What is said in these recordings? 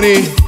money.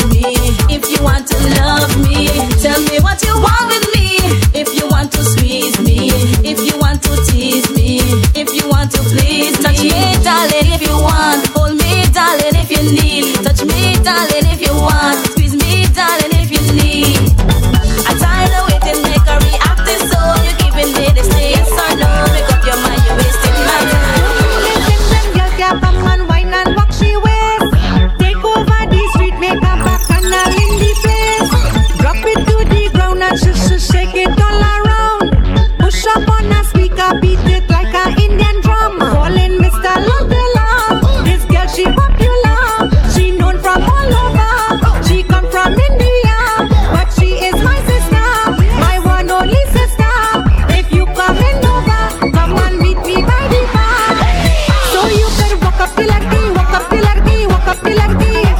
Please Touch me, darling. up the like.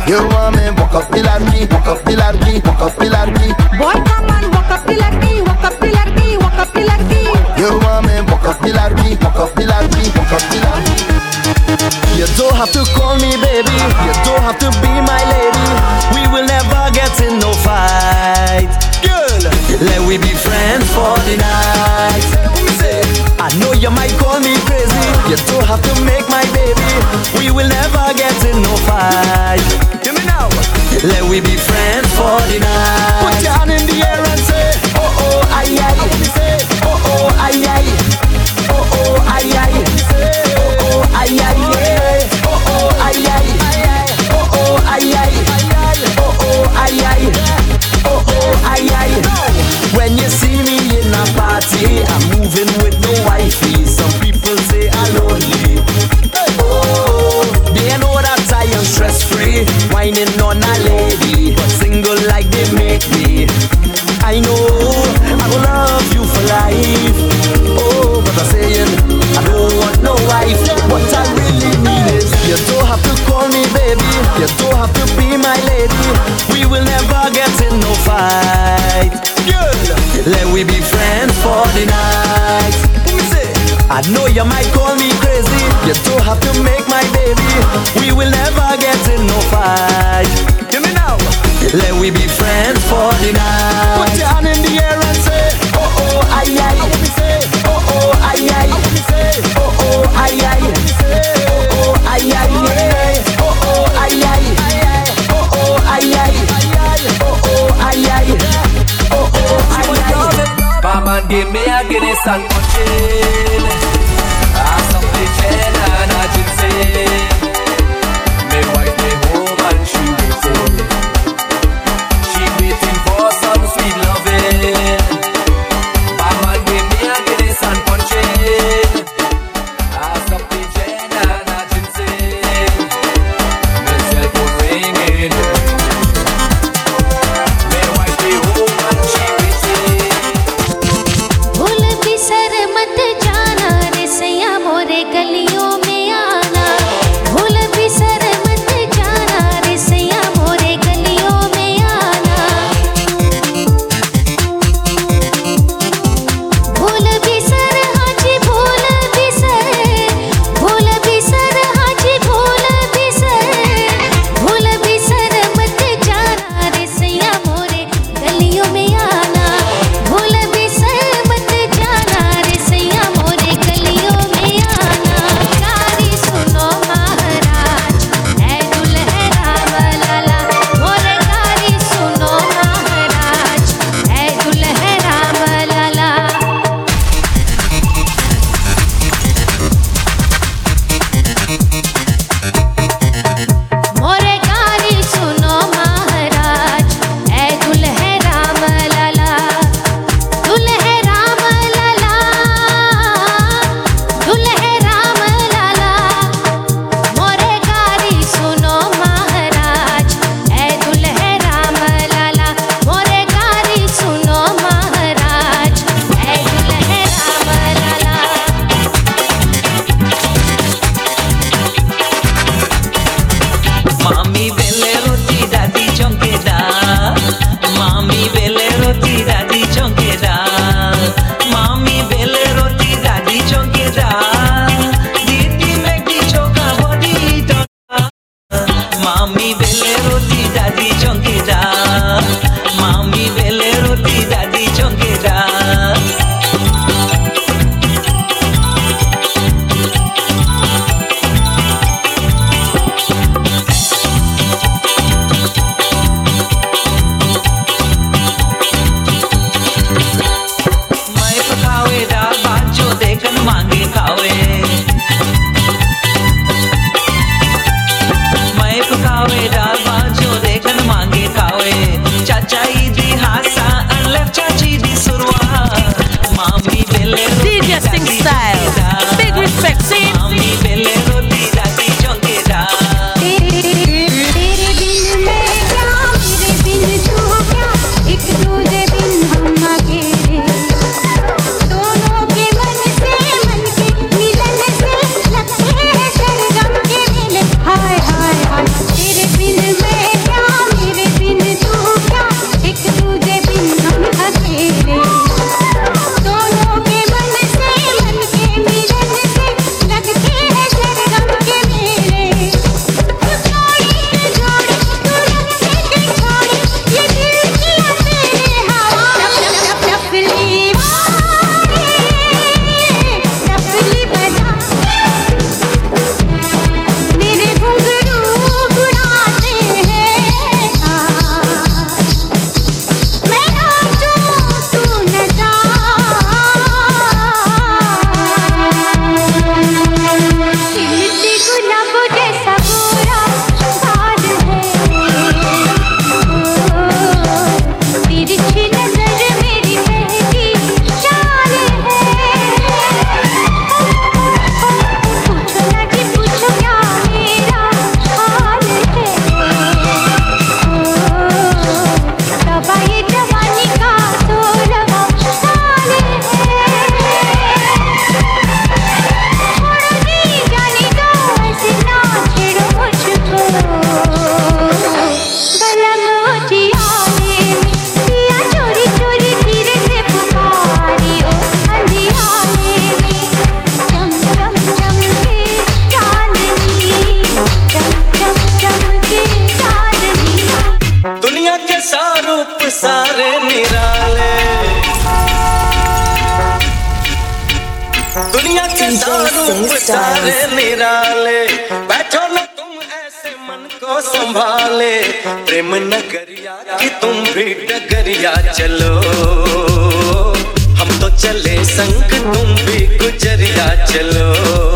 You want me walk up the like me, walk up the like me, walk up the like me. Boy, I know you might call me crazy. You don't have to make my baby. We will never get in no fight. Give me now. Let we be friends for the night. Put your hand in the air and say, oh oh, aye aye. I want say, oh oh, aye aye. I want say, oh oh, aye aye. Oh oh, aye aye. Give me a Guinness and punching. प्रेम नगरिया कि तुम भी डगरिया चलो। हम तो चले संग, तुम भी गुजरिया चलो।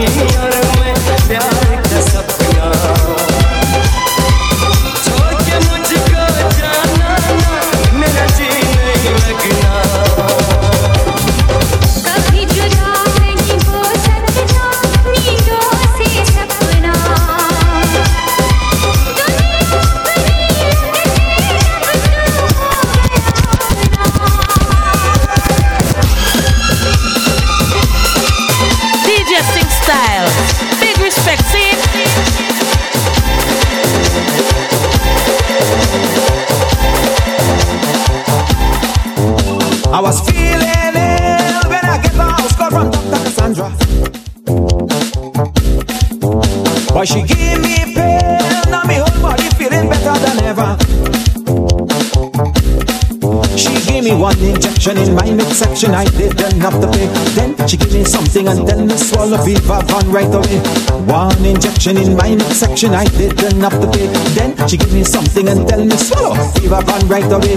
Yeah. Why she give me pain, now me whole body feeling better than ever. She gave me one injection in my midsection, I didn't have to pay. Then she gave me something and then me swallow Viva Van right away. One injection in my midsection, I didn't have to pay. Then she gave me something and tell me swallow Viva Van right away.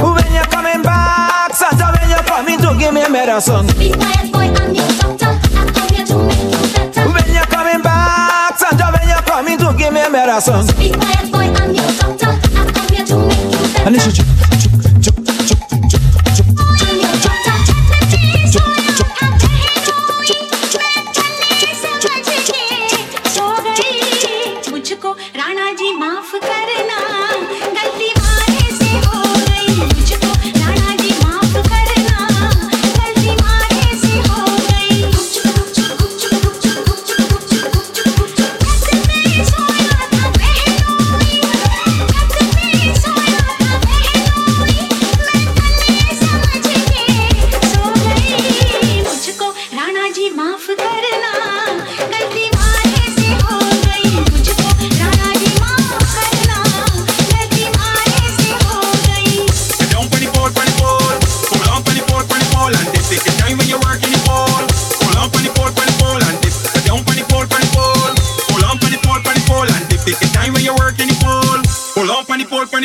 When you're coming back, Santa, when you're coming to give me medicine. Be quiet, boy, I'm your doctor. Santa, when you're coming to give me medicine. Be quiet, boy, I'm your doctor. I'm come here to make you better.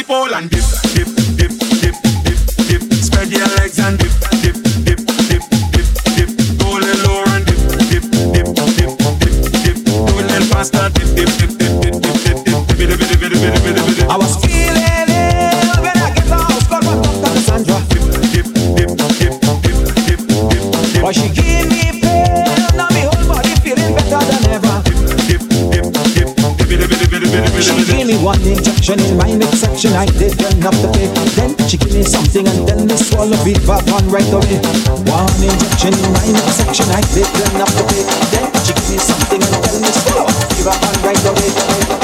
The pole. And dip, dip, dip, dip, dip, dip. Spread your legs and dip, dip, She gave me one injection in my exception. I didn't have to pay. Then she gave me something and then me swallow it back on right away. One injection in my exception. I didn't have to pay. Then she gave me something and then me swallow it back on right away.